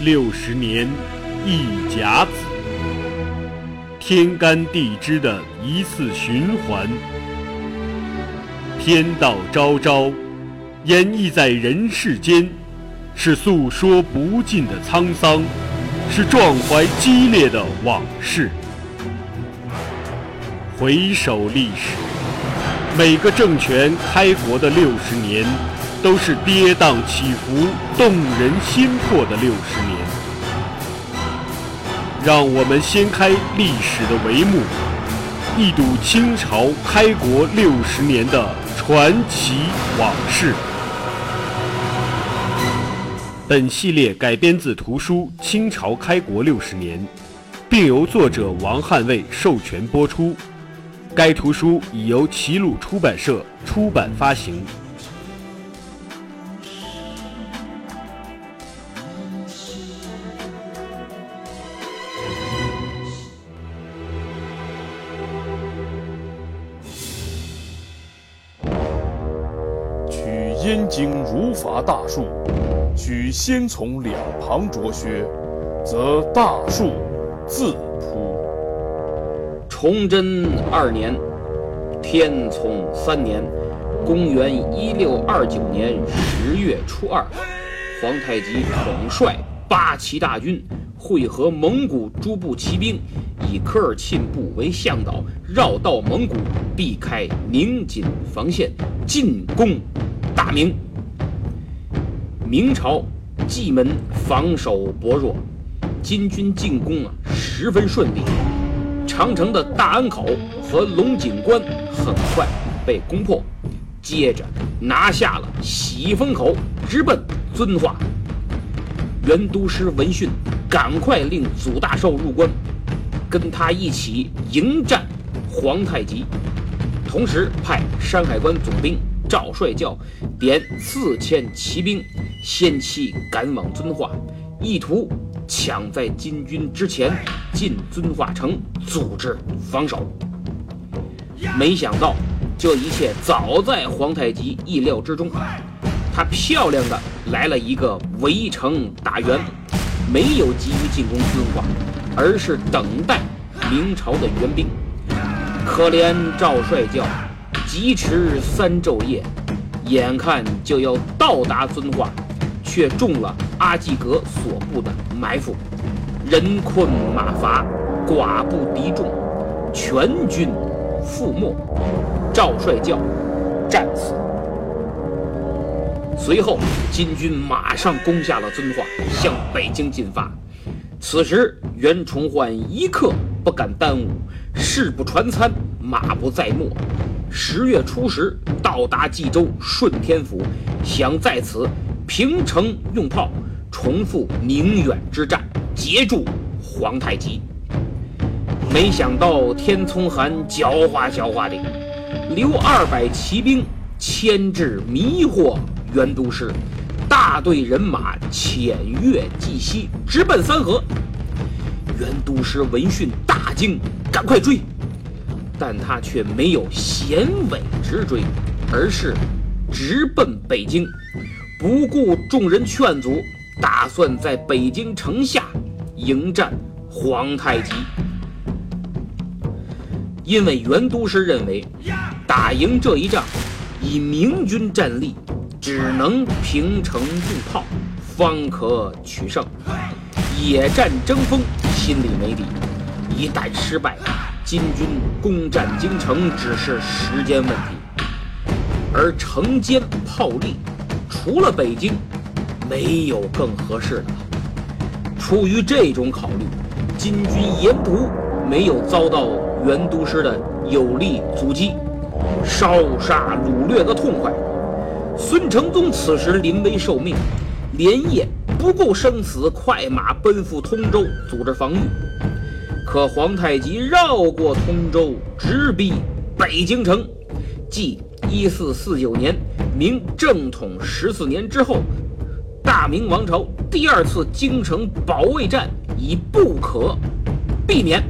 六十年一甲子，天干地支的一次循环。天道昭昭，演绎在人世间，是诉说不尽的沧桑，是壮怀激烈的往事。回首历史，每个政权开国的六十年，都是跌宕起伏、动人心魄的六十年。让我们掀开历史的帷幕，一睹清朝开国六十年的。传奇往事。本系列改编自图书《清朝开国六十年》，并由作者王汉卫授权播出。该图书已由齐鲁出版社出版发行。燕京儒法大术，须先从两旁着靴，则大术自扑。崇祯二年，天聪三年，公元一六二九年十月初二，皇太极统帅八旗大军，会合蒙古诸部骑兵，以科尔沁部为向导，绕道蒙古，避开宁锦防线，进攻。大明，明朝蓟门防守薄弱，金军进攻啊十分顺利。长城的大安口和龙井关很快被攻破，接着拿下了喜峰口，直奔遵化。袁都师闻讯，赶快令祖大寿入关，跟他一起迎战皇太极，同时派山海关总兵。赵帅教点四千骑兵，先期赶往遵化，意图抢在金军之前进遵化城，组织防守。没想到，这一切早在皇太极意料之中。他漂亮的来了一个围城打援，没有急于进攻遵化，而是等待明朝的援兵。可怜赵帅教。疾驰三昼夜，眼看就要到达遵化，却中了阿济格所布的埋伏，人困马乏，寡不敌众，全军覆没，赵帅教战死。随后，金军马上攻下了遵化，向北京进发。此时，袁崇焕一刻不敢耽误，事不传参，马不在磨。十月初十到达冀州顺天府，想在此平城用炮，重复宁远之战，截住皇太极。没想到天聪汗狡猾狡猾的，留二百骑兵牵制迷惑袁都师，大队人马潜越冀西，直奔三河。袁都师闻讯大惊，赶快追。但他却没有衔尾直追，而是直奔北京，不顾众人劝阻，打算在北京城下迎战皇太极。因为袁都师认为，打赢这一仗，以明军战力，只能平城用炮，方可取胜。野战争锋，心里没底。一旦失败，金军攻占京城只是时间问题，而城坚炮利，除了北京，没有更合适的。出于这种考虑，金军沿途没有遭到袁都师的有力阻击，烧杀掳掠的痛快。孙承宗此时临危受命，连夜不顾生死，快马奔赴通州，组织防御。可皇太极绕过通州，直逼北京城。即一四四九年，明正统十四年之后，大明王朝第二次京城保卫战已不可避免。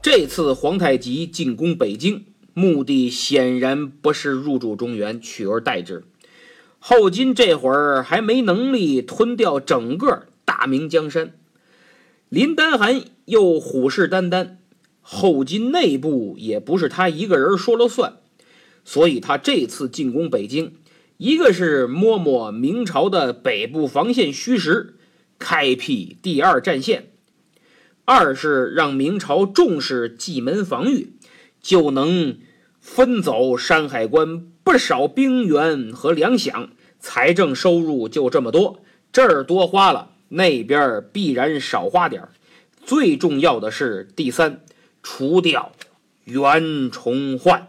这次皇太极进攻北京，目的显然不是入主中原，取而代之。后金这会儿还没能力吞掉整个大明江山。林丹汗又虎视眈眈，后金内部也不是他一个人说了算，所以他这次进攻北京，一个是摸摸明朝的北部防线虚实，开辟第二战线。二是让明朝重视蓟门防御，就能分走山海关不少兵员和粮饷，财政收入就这么多，这儿多花了，那边必然少花点最重要的是第三，除掉袁崇焕。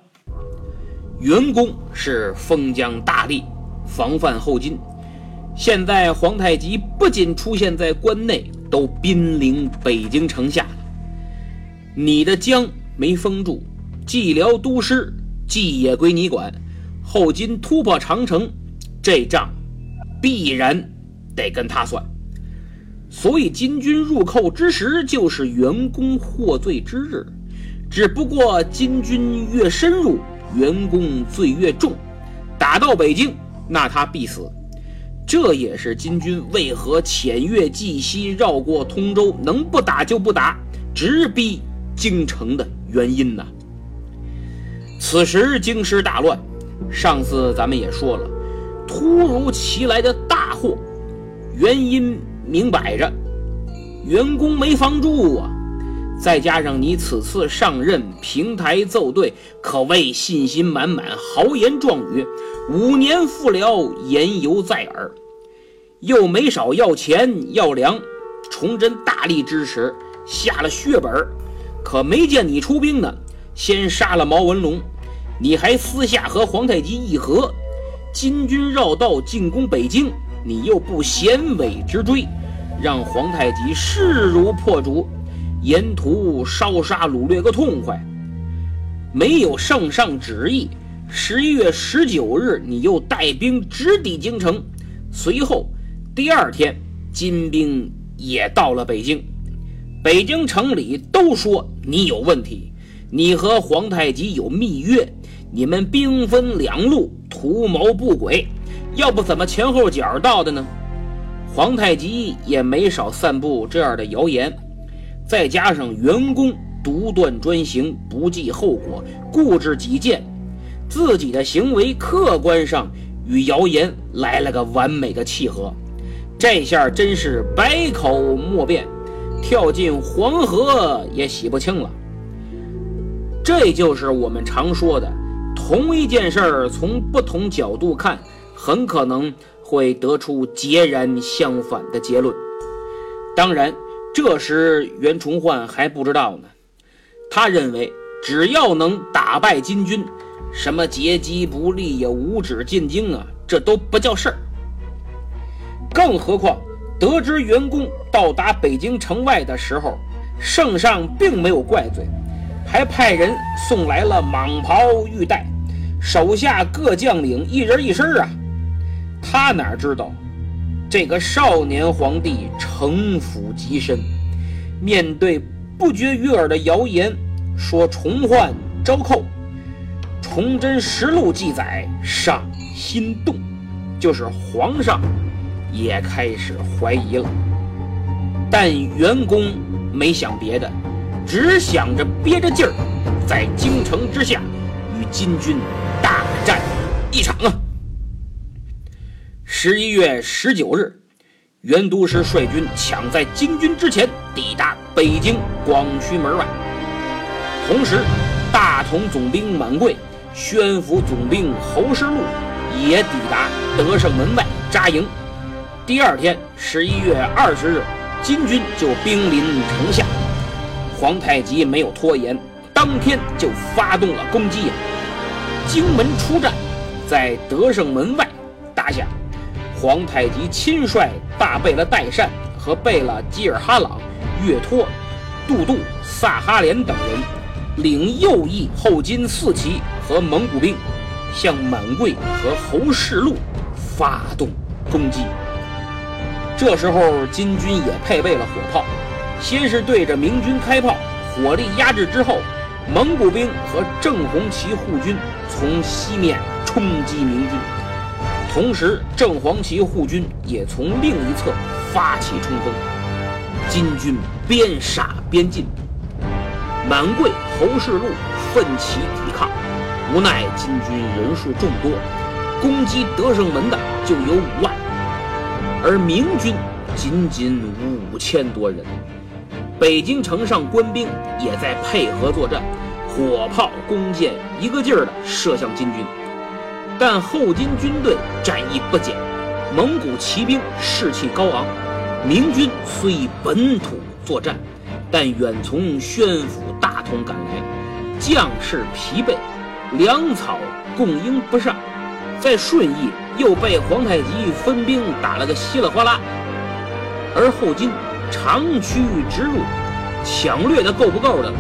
袁公是封疆大吏，防范后金。现在皇太极不仅出现在关内。都兵临北京城下，你的江没封住，蓟辽都师蓟也归你管。后金突破长城，这账必然得跟他算。所以金军入寇之时，就是袁公获罪之日。只不过金军越深入，袁公罪越重。打到北京，那他必死。这也是金军为何潜越冀西，绕过通州，能不打就不打，直逼京城的原因呢？此时京师大乱，上次咱们也说了，突如其来的大祸，原因明摆着，员工没房住啊！再加上你此次上任平台奏对，可谓信心满满，豪言壮语。五年复辽，言犹在耳，又没少要钱要粮。崇祯大力支持，下了血本，可没见你出兵呢。先杀了毛文龙，你还私下和皇太极议和。金军绕道进攻北京，你又不衔尾直追，让皇太极势如破竹，沿途烧杀掳掠个痛快，没有圣上旨意。十一月十九日，你又带兵直抵京城。随后，第二天，金兵也到了北京。北京城里都说你有问题，你和皇太极有密约，你们兵分两路，图谋不轨。要不怎么前后脚到的呢？皇太极也没少散布这样的谣言。再加上员工独断专行，不计后果，固执己见。自己的行为客观上与谣言来了个完美的契合，这下真是百口莫辩，跳进黄河也洗不清了。这就是我们常说的，同一件事儿从不同角度看，很可能会得出截然相反的结论。当然，这时袁崇焕还不知道呢，他认为只要能打败金军。什么劫机不利呀，无止进京啊，这都不叫事儿。更何况得知袁公到达北京城外的时候，圣上并没有怪罪，还派人送来了蟒袍玉带，手下各将领一人一身啊。他哪知道，这个少年皇帝城府极深，面对不绝于耳的谣言，说重焕招寇。《崇祯实录》记载，上心动，就是皇上也开始怀疑了。但袁公没想别的，只想着憋着劲儿，在京城之下与金军大战一场啊！十一月十九日，袁都师率军抢在金军之前抵达北京广渠门外，同时大同总兵满贵。宣府总兵侯世禄也抵达德胜门外扎营。第二天，十一月二十日，金军就兵临城下。皇太极没有拖延，当天就发动了攻击。荆门出战，在德胜门外打响。皇太极亲率大贝勒代善和贝勒吉尔哈朗、岳托、杜度、萨哈连等人，领右翼后金四旗。和蒙古兵向满贵和侯世禄发动攻击。这时候金军也配备了火炮，先是对着明军开炮，火力压制之后，蒙古兵和正红旗护军从西面冲击明军。同时，正黄旗护军也从另一侧发起冲锋，金军边杀边进。满贵、侯世禄奋起抵抗，无奈金军人数众多，攻击德胜门的就有五万，而明军仅仅五千多人。北京城上官兵也在配合作战，火炮、弓箭一个劲儿地射向金军。但后金军队战意不减，蒙古骑兵士气高昂。明军虽以本土作战，但远从宣府、大同赶来，将士疲惫，粮草供应不上，在顺义又被皇太极分兵打了个稀里哗啦。而后金长驱直入，抢掠的够不够的，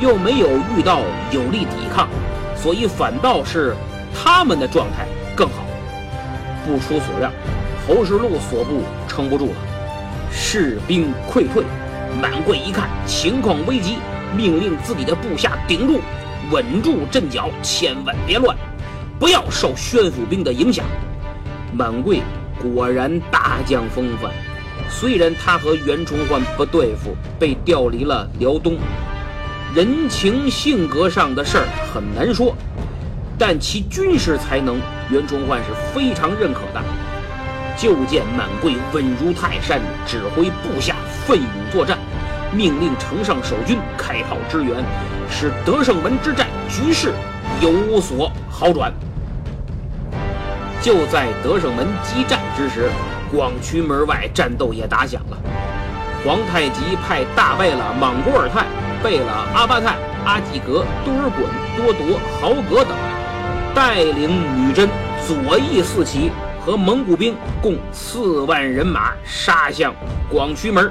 又没有遇到有力抵抗，所以反倒是。他们的状态更好。不出所料，侯世禄所部撑不住了，士兵溃退。满贵一看情况危急，命令自己的部下顶住，稳住阵脚，千万别乱，不要受宣府兵的影响。满贵果然大将风范，虽然他和袁崇焕不对付，被调离了辽东，人情性格上的事儿很难说。但其军事才能，袁崇焕是非常认可的。就见满贵稳如泰山，指挥部下奋勇作战，命令城上守军开炮支援，使德胜门之战局势有所好转。就在德胜门激战之时，广渠门外战斗也打响了。皇太极派大贝勒莽古尔泰、贝勒阿巴泰、阿济格、多尔衮、多铎、豪格等。带领女真左翼四旗和蒙古兵共四万人马杀向广渠门。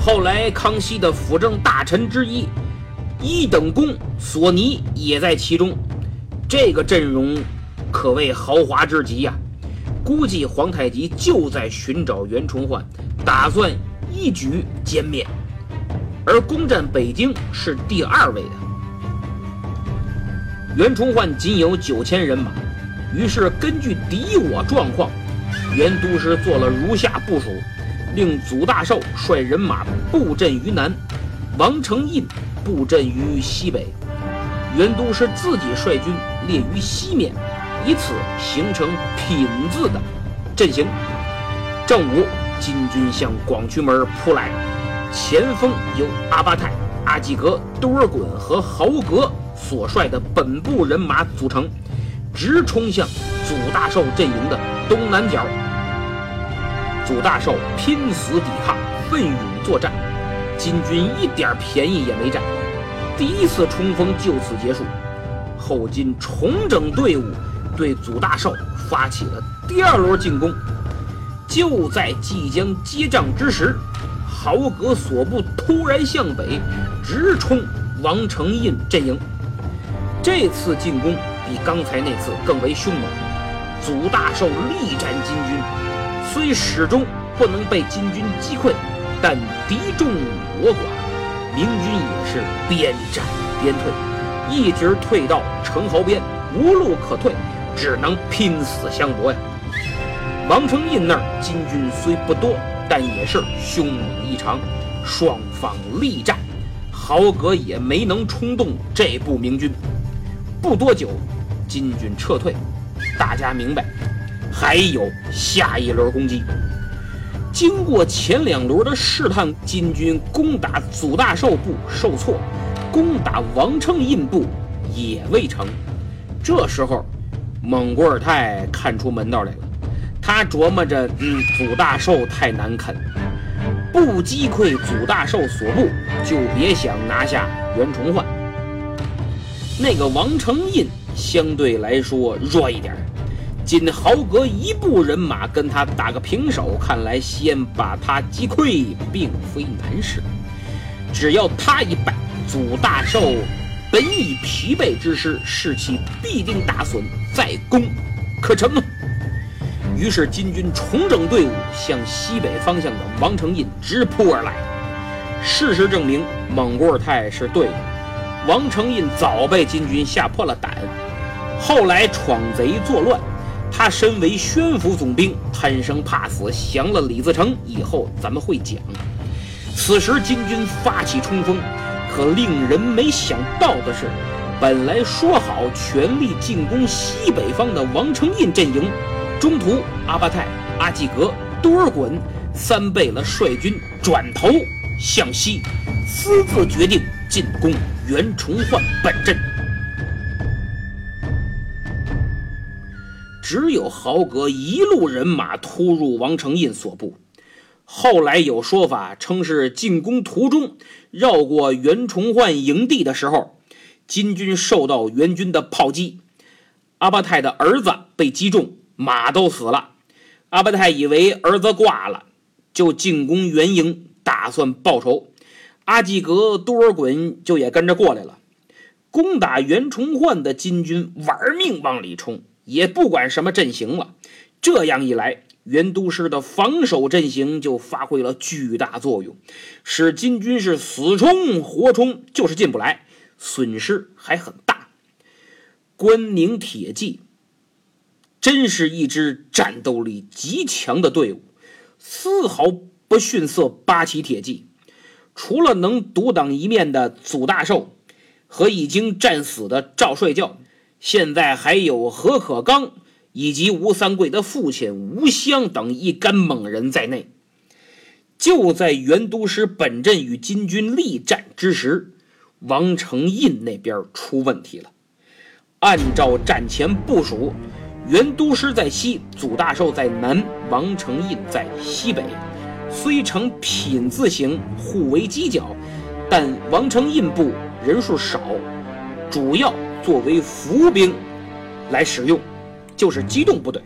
后来，康熙的辅政大臣之一一等公索尼也在其中。这个阵容可谓豪华之极呀！估计皇太极就在寻找袁崇焕，打算一举歼灭。而攻占北京是第二位的。袁崇焕仅有九千人马，于是根据敌我状况，袁都师做了如下部署：令祖大寿率人马布阵于南，王承胤布阵于西北，袁都师自己率军列于西面，以此形成品字的阵型。正午，金军向广渠门扑来，前锋由阿巴泰、阿济格、多尔衮和豪格。所率的本部人马组成，直冲向祖大寿阵营的东南角。祖大寿拼死抵抗，奋勇作战，金军一点便宜也没占。第一次冲锋就此结束。后金重整队伍，对祖大寿发起了第二轮进攻。就在即将接仗之时，豪格所部突然向北直冲王承胤阵营。这次进攻比刚才那次更为凶猛，祖大寿力战金军，虽始终不能被金军击溃，但敌众我寡，明军也是边战边退，一直退到城壕边，无路可退，只能拼死相搏呀。王承胤那儿金军虽不多，但也是凶猛异常，双方力战，豪格也没能冲动这部明军。不多久，金军撤退，大家明白，还有下一轮攻击。经过前两轮的试探，金军攻打祖大寿部受挫，攻打王承胤部也未成。这时候，蒙古尔泰看出门道来了，他琢磨着：嗯，祖大寿太难啃，不击溃祖大寿所部，就别想拿下袁崇焕。那个王承胤相对来说弱一点，仅豪格一部人马跟他打个平手，看来先把他击溃并非难事。只要他一败，祖大寿本已疲惫之师士气必定大损，再攻可成吗？于是金军重整队伍，向西北方向的王承胤直扑而来。事实证明，蒙古尔泰是对的。王承胤早被金军吓破了胆，后来闯贼作乱，他身为宣府总兵，贪生怕死，降了李自成以后，咱们会讲。此时金军发起冲锋，可令人没想到的是，本来说好全力进攻西北方的王承印阵营，中途阿巴泰、阿济格、多尔衮三贝勒率军转头向西，私自决定进攻袁崇焕本阵。只有豪格一路人马突入王承印所部，后来有说法称是进攻途中绕过袁崇焕营地的时候，金军受到袁军的炮击，阿巴泰的儿子被击中，马都死了。阿巴泰以为儿子挂了，就进攻援营，打算报仇。阿济格、多尔衮就也跟着过来了，攻打袁崇焕的金军玩命往里冲。也不管什么阵型了，这样一来，袁都师的防守阵型就发挥了巨大作用，使金军是死冲活冲，就是进不来，损失还很大。关宁铁骑真是一支战斗力极强的队伍，丝毫不逊色八旗铁骑。除了能独当一面的祖大寿和已经战死的赵帅教。现在还有何可刚以及吴三桂的父亲吴襄等一干猛人在内。就在袁都师本阵与金军力战之时，王承印那边出问题了。按照战前部署，袁都师在西，祖大寿在南，王承印在西北，虽呈品字形，互为犄角，但王承印部人数少，主要。作为伏兵来使用，就是机动部队，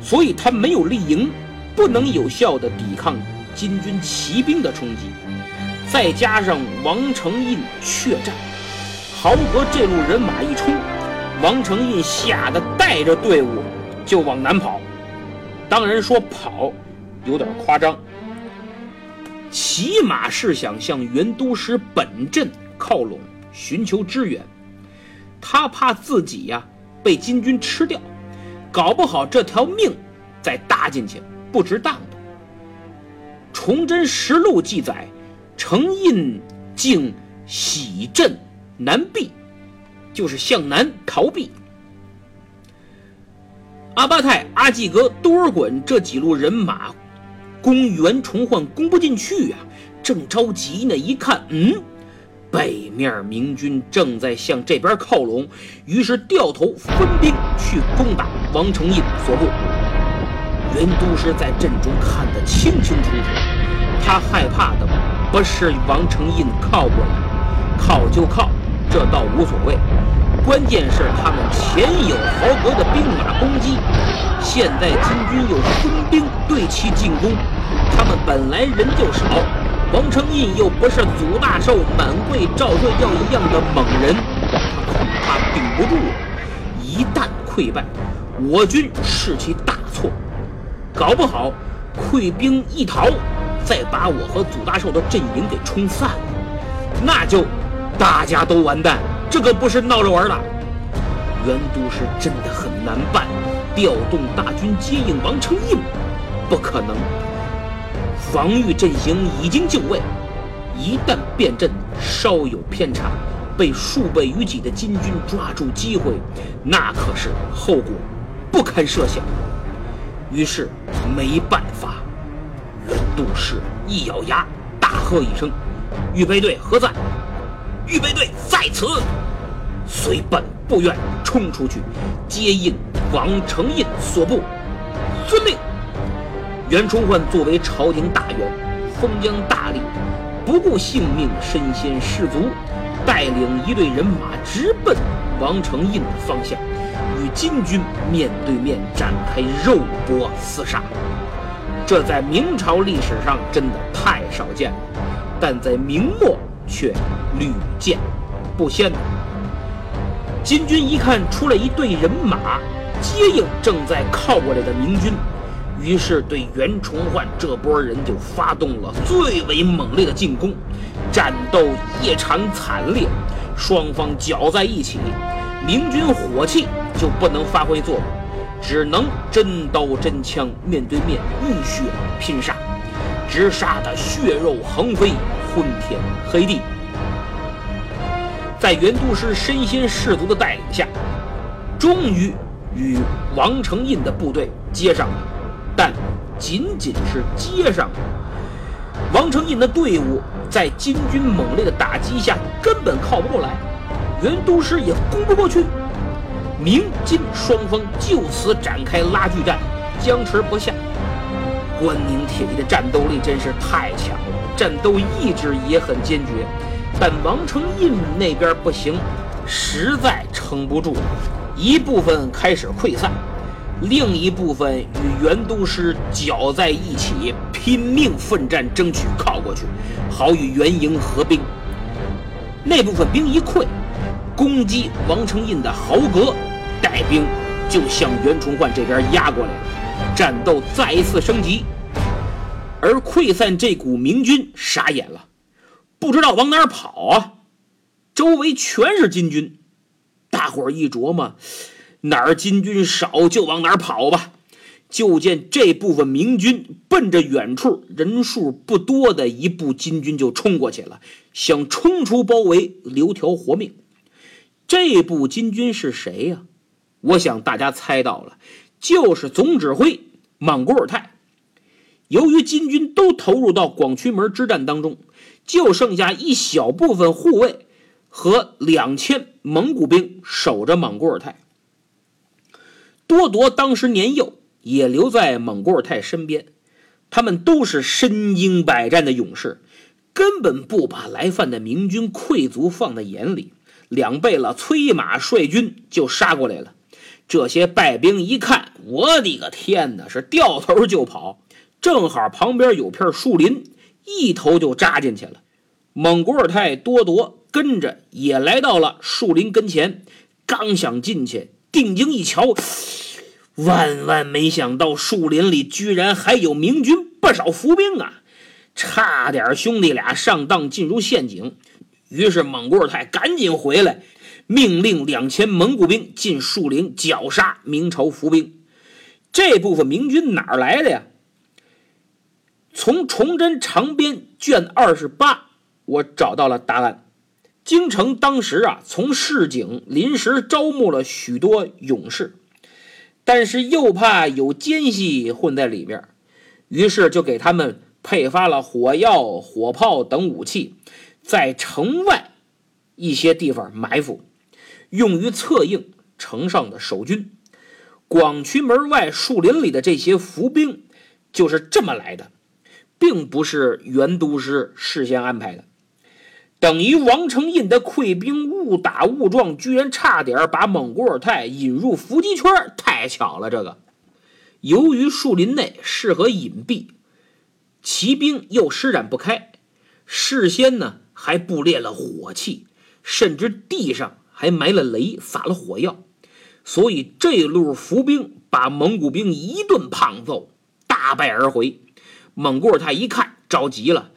所以他没有立营，不能有效的抵抗金军骑兵的冲击。再加上王承印怯战，豪格这路人马一冲，王承印吓得带着队伍就往南跑。当然说跑有点夸张，起码是想向元都师本镇靠拢，寻求支援。他怕自己呀被金军吃掉，搞不好这条命再搭进去不值当的。《崇祯实录》记载，承印竟喜阵南避，就是向南逃避。阿巴泰、阿济格、多尔衮这几路人马攻袁崇焕攻不进去呀，正着急呢，一看，嗯。北面明军正在向这边靠拢，于是掉头分兵去攻打王承印所部。袁都师在阵中看得清清楚楚，他害怕的不是王承印靠过来，靠就靠，这倒无所谓。关键是他们前有豪格的兵马攻击，现在金军又分兵对其进攻，他们本来人就少。王承印又不是祖大寿、满贵、赵帅教一样的猛人，恐怕顶不住。一旦溃败，我军士气大挫，搞不好溃兵一逃，再把我和祖大寿的阵营给冲散了，那就大家都完蛋。这可不是闹着玩的。袁都师真的很难办，调动大军接应王承印，不可能。防御阵型已经就位，一旦变阵稍有偏差，被数倍于己的金军抓住机会，那可是后果不堪设想。于是没办法，袁都师一咬牙，大喝一声：“预备队何在？预备队在此！”随本部院冲出去接应王承胤所部，遵令。袁崇焕作为朝廷大员，封疆大吏，不顾性命，身先士卒，带领一队人马直奔王承胤的方向，与金军面对面展开肉搏厮杀。这在明朝历史上真的太少见了，但在明末却屡见不鲜。金军一看出来一队人马，接应正在靠过来的明军。于是，对袁崇焕这波人就发动了最为猛烈的进攻，战斗异常惨烈，双方搅在一起，明军火器就不能发挥作用。只能真刀真枪面对面浴血拼杀，直杀得血肉横飞，昏天黑地。在袁督师身先士卒的带领下，终于与王承印的部队接上了，但仅仅是接上了。王承印的队伍在金军猛烈的打击下根本靠不过来，袁督师也攻不过去。明金双方就此展开拉锯战，僵持不下。关宁铁骑的战斗力真是太强了，战斗意志也很坚决。但王承印那边不行，实在撑不住，一部分开始溃散，另一部分与袁都师搅在一起，拼命奋战，争取靠过去，好与袁营合兵。那部分兵一溃，攻击王承印的豪格。带兵就向袁崇焕这边压过来了，战斗再一次升级。而溃散这股明军傻眼了，不知道往哪儿跑啊！周围全是金军，大伙儿一琢磨，哪儿金军少就往哪儿跑吧。就见这部分明军奔着远处人数不多的一部金军就冲过去了，想冲出包围留条活命。这部金军是谁呀？我想大家猜到了，就是总指挥莽古尔泰。由于金军都投入到广渠门之战当中，就剩下一小部分护卫和两千蒙古兵守着莽古尔泰。多铎当时年幼，也留在莽古尔泰身边。他们都是身经百战的勇士，根本不把来犯的明军溃族放在眼里。两贝勒催马率军就杀过来了。这些败兵一看，我的个天哪，是掉头就跑。正好旁边有片树林，一头就扎进去了。蒙古尔泰多铎跟着也来到了树林跟前，刚想进去，定睛一瞧，万万没想到树林里居然还有明军不少伏兵啊！差点兄弟俩上当进入陷阱。于是蒙古尔泰赶紧回来。命令两千蒙古兵进树林绞杀明朝伏兵。这部分明军哪儿来的呀？从崇祯长编卷二十八，我找到了答案。京城当时啊，从市井临时招募了许多勇士，但是又怕有奸细混在里面，于是就给他们配发了火药、火炮等武器，在城外一些地方埋伏。用于策应城上的守军，广渠门外树林里的这些伏兵就是这么来的，并不是袁都师事先安排的。等于王承印的溃兵误打误撞，居然差点把蒙古尔泰引入伏击圈，太巧了！这个，由于树林内适合隐蔽，骑兵又施展不开，事先呢还布列了火器，甚至地上。还埋了雷，撒了火药，所以这路伏兵把蒙古兵一顿胖揍，大败而回。蒙古尔泰一看着急了，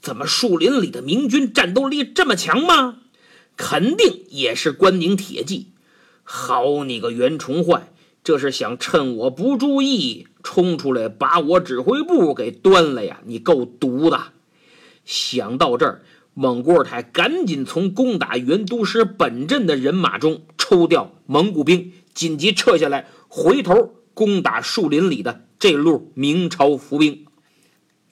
怎么树林里的明军战斗力这么强吗？肯定也是关宁铁骑。好你个袁崇焕，这是想趁我不注意冲出来把我指挥部给端了呀？你够毒的！想到这儿。蒙古尔泰赶紧从攻打元都师本阵的人马中抽调蒙古兵，紧急撤下来，回头攻打树林里的这路明朝伏兵。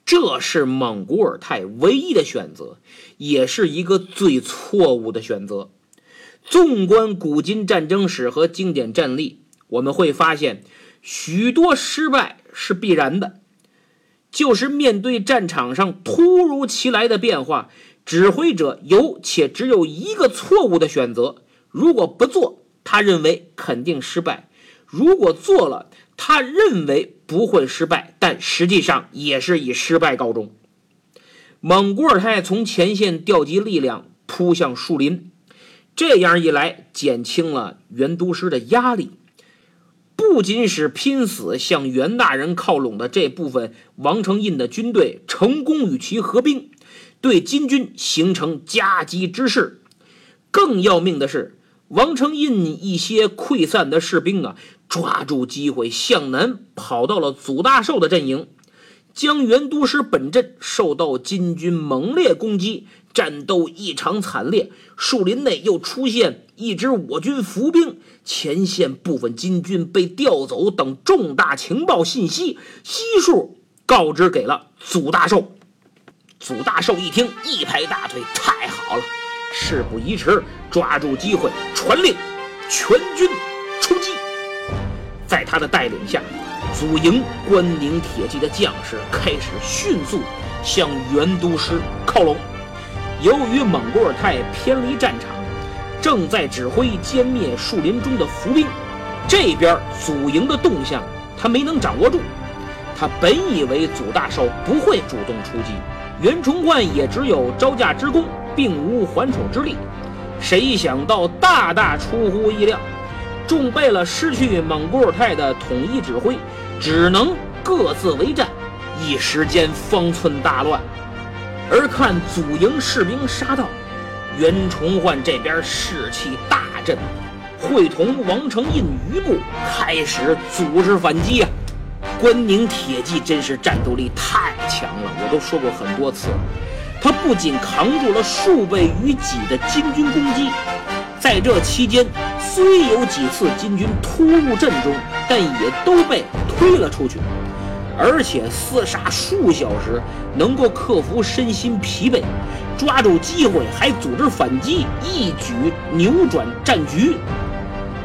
这是蒙古尔泰唯一的选择，也是一个最错误的选择。纵观古今战争史和经典战例，我们会发现，许多失败是必然的，就是面对战场上突如其来的变化。指挥者有且只有一个错误的选择：如果不做，他认为肯定失败；如果做了，他认为不会失败，但实际上也是以失败告终。蒙古尔泰从前线调集力量，扑向树林，这样一来，减轻了袁都师的压力，不仅使拼死向袁大人靠拢的这部分王承印的军队成功与其合兵。对金军形成夹击之势，更要命的是，王承印一些溃散的士兵啊，抓住机会向南跑到了祖大寿的阵营。将元都师本镇受到金军猛烈攻击，战斗异常惨烈。树林内又出现一支我军伏兵，前线部分金军被调走等重大情报信息，悉数告知给了祖大寿。祖大寿一听，一拍大腿：“太好了！事不宜迟，抓住机会，传令全军出击。”在他的带领下。祖营关宁铁骑的将士开始迅速向元都师靠拢。由于蒙古尔泰偏离战场，正在指挥歼灭树林中的伏兵，这边祖营的动向他没能掌握住。他本以为祖大寿不会主动出击，袁崇焕也只有招架之功，并无还手之力。谁想到大大出乎意料。众贝勒失去蒙古尔泰的统一指挥，只能各自为战，一时间方寸大乱。而看祖营士兵杀到，袁崇焕这边士气大振，会同王承印余部开始组织反击啊！关宁铁骑真是战斗力太强了，我都说过很多次了，他不仅扛住了数倍于己的金军攻击。在这期间，虽有几次金军突入阵中，但也都被推了出去，而且厮杀数小时，能够克服身心疲惫，抓住机会还组织反击，一举扭转战局，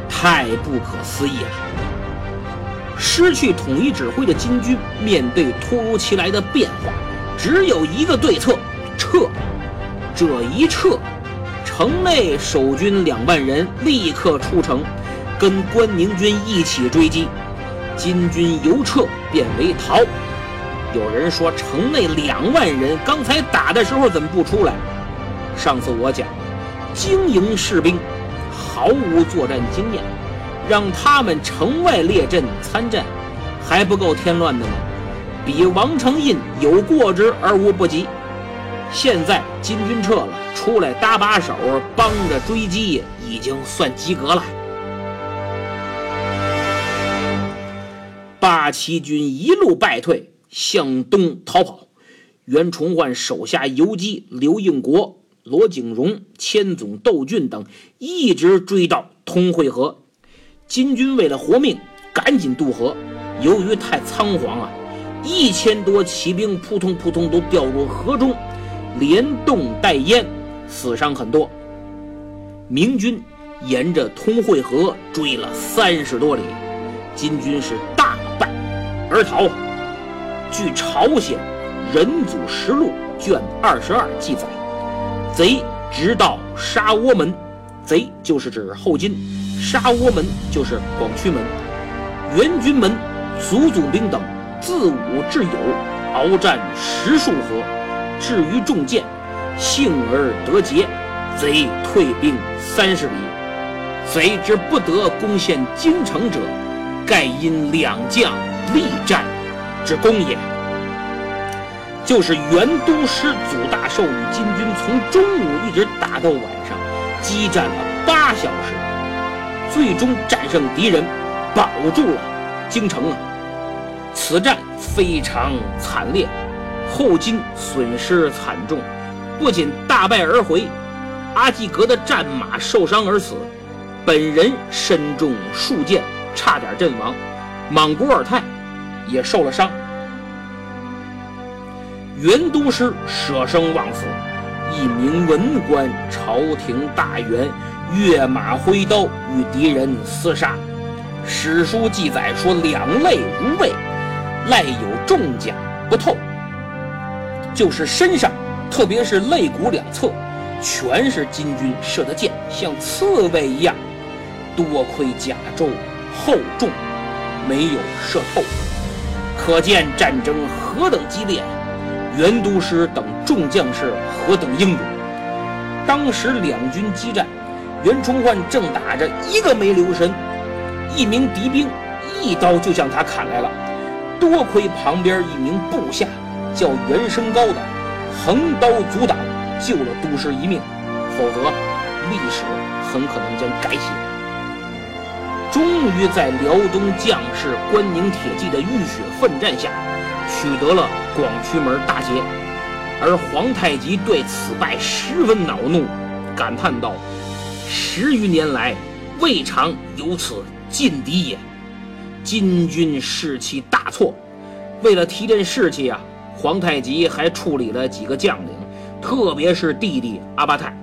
太不可思议了！失去统一指挥的金军，面对突如其来的变化，只有一个对策：撤。这一撤。城内守军两万人立刻出城，跟关宁军一起追击。金军由撤变为逃。有人说城内两万人，刚才打的时候怎么不出来？上次我讲了，精营士兵毫无作战经验，让他们城外列阵参战，还不够添乱的吗？比王承印有过之而无不及。现在金军撤了，出来搭把手，帮着追击，已经算及格了。八旗军一路败退，向东逃跑。袁崇焕手下游击刘应国、罗景荣、千总窦俊等一直追到通惠河。金军为了活命，赶紧渡河。由于太仓皇啊，一千多骑兵扑通扑通都掉入河中。连冻带淹，死伤很多。明军沿着通惠河追了三十多里，金军是大败而逃。据朝鲜《仁祖实录》卷二十二记载，贼直到沙窝门，贼就是指后金，沙窝门就是广渠门。元军门祖祖兵等自武至友，鏖战十数合。至于中箭，幸而得捷，贼退兵三十里。贼之不得攻陷京城者，盖因两将力战之功也。就是元都师祖大寿与金军从中午一直打到晚上，激战了八小时，最终战胜敌人，保住了京城啊！此战非常惨烈。后金损失惨重，不仅大败而回，阿济格的战马受伤而死，本人身中数箭，差点阵亡。莽古尔泰也受了伤。元都师舍生忘死，一名文官朝廷大员跃马挥刀与敌人厮杀。史书记载说，两肋如未，赖有重甲不透。就是身上，特别是肋骨两侧，全是金军射的箭，像刺猬一样。多亏甲胄厚重，没有射透。可见战争何等激烈，袁都师等众将士何等英勇。当时两军激战，袁崇焕正打着，一个没留神，一名敌兵一刀就向他砍来了。多亏旁边一名部下。叫袁升高的横刀阻挡，救了都师一命，否则历史很可能将改写。终于在辽东将士关宁铁骑的浴血奋战下，取得了广渠门大捷。而皇太极对此败十分恼怒，感叹道：“十余年来，未尝有此劲敌也。金军士气大挫。为了提振士气啊，皇太极还处理了几个将领，特别是弟弟阿巴泰。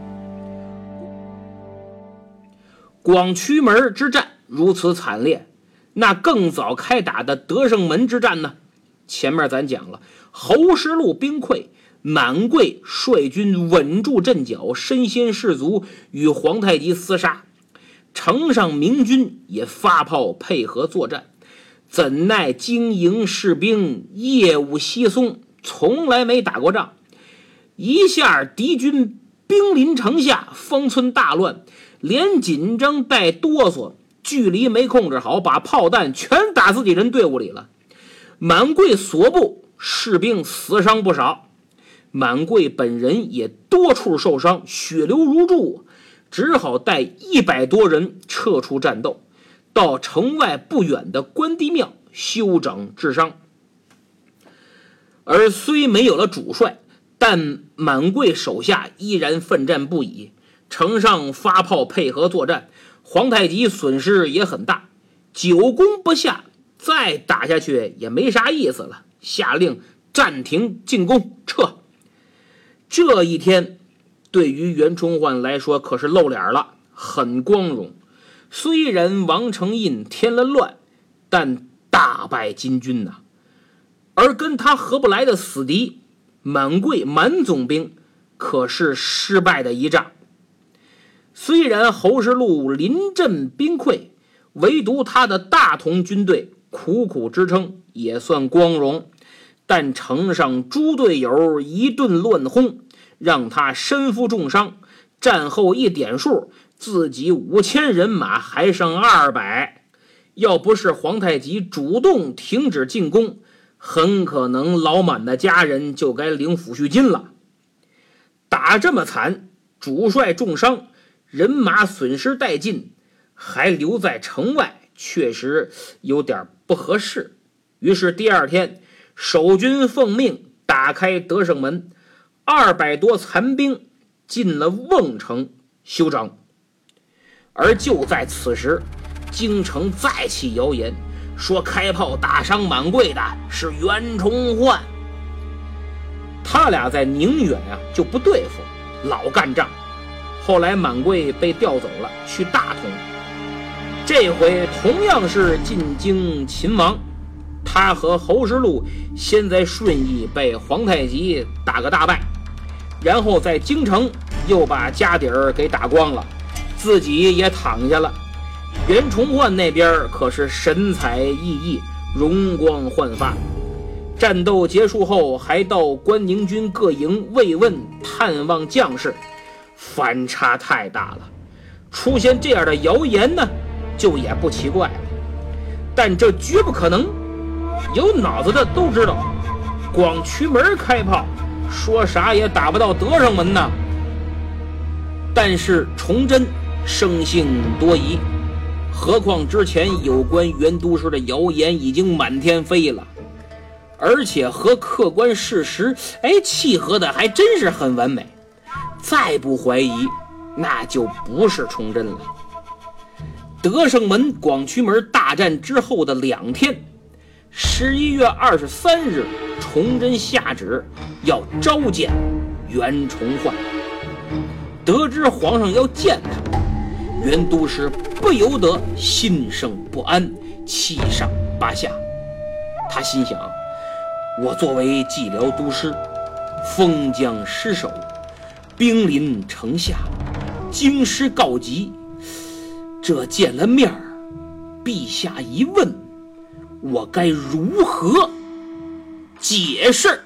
广渠门之战如此惨烈，那更早开打的德胜门之战呢？前面咱讲了，侯石路兵溃。”满贵率军稳住阵脚，身先士卒，与皇太极厮杀。城上明军也发炮配合作战，怎奈经营士兵业务稀松，从来没打过仗。一下敌军兵临城下，方寸大乱，连紧张带哆嗦，距离没控制好，把炮弹全打自己人队伍里了。满贵所部士兵死伤不少。满贵本人也多处受伤，血流如注，只好带一百多人撤出战斗，到城外不远的关帝庙休整治伤。而虽没有了主帅，但满贵手下依然奋战不已，城上发炮配合作战，皇太极损失也很大，久攻不下，再打下去也没啥意思了，下令暂停进攻，撤。这一天，对于袁崇焕来说可是露脸了，很光荣。虽然王承胤添了乱，但大败金军呐。而跟他合不来的死敌满贵满总兵，可是失败的一仗。虽然侯世禄临阵兵溃，唯独他的大同军队苦苦支撑，也算光荣。但城上诸队友一顿乱轰。让他身负重伤，战后一点数，自己五千人马还剩二百。要不是皇太极主动停止进攻，很可能老满的家人就该领抚恤金了。打这么惨，主帅重伤，人马损失殆尽，还留在城外，确实有点不合适。于是第二天，守军奉命打开德胜门。二百多残兵进了瓮城休整，而就在此时，京城再起谣言，说开炮打伤满贵的是袁崇焕。他俩在宁远啊就不对付，老干仗。后来满贵被调走了，去大同。这回同样是进京擒王，他和侯世禄先在顺义被皇太极打个大败。然后在京城又把家底儿给打光了，自己也躺下了。袁崇焕那边可是神采奕奕，容光焕发。战斗结束后，还到关宁军各营慰问、探望将士，反差太大了。出现这样的谣言呢，就也不奇怪了。但这绝不可能，有脑子的都知道，广渠门开炮。说啥也打不到德胜门呐！但是崇祯生性多疑，何况之前有关袁都师的谣言已经满天飞了，而且和客观事实哎契合的还真是很完美。再不怀疑，那就不是崇祯了。德胜门、广渠门大战之后的两天，十一月二十三日。崇祯下旨要召见袁崇焕，得知皇上要见他，袁都师不由得心生不安，七上八下。他心想：我作为蓟辽都师，封疆失守，兵临城下，京师告急，这见了面儿，陛下一问，我该如何？解释。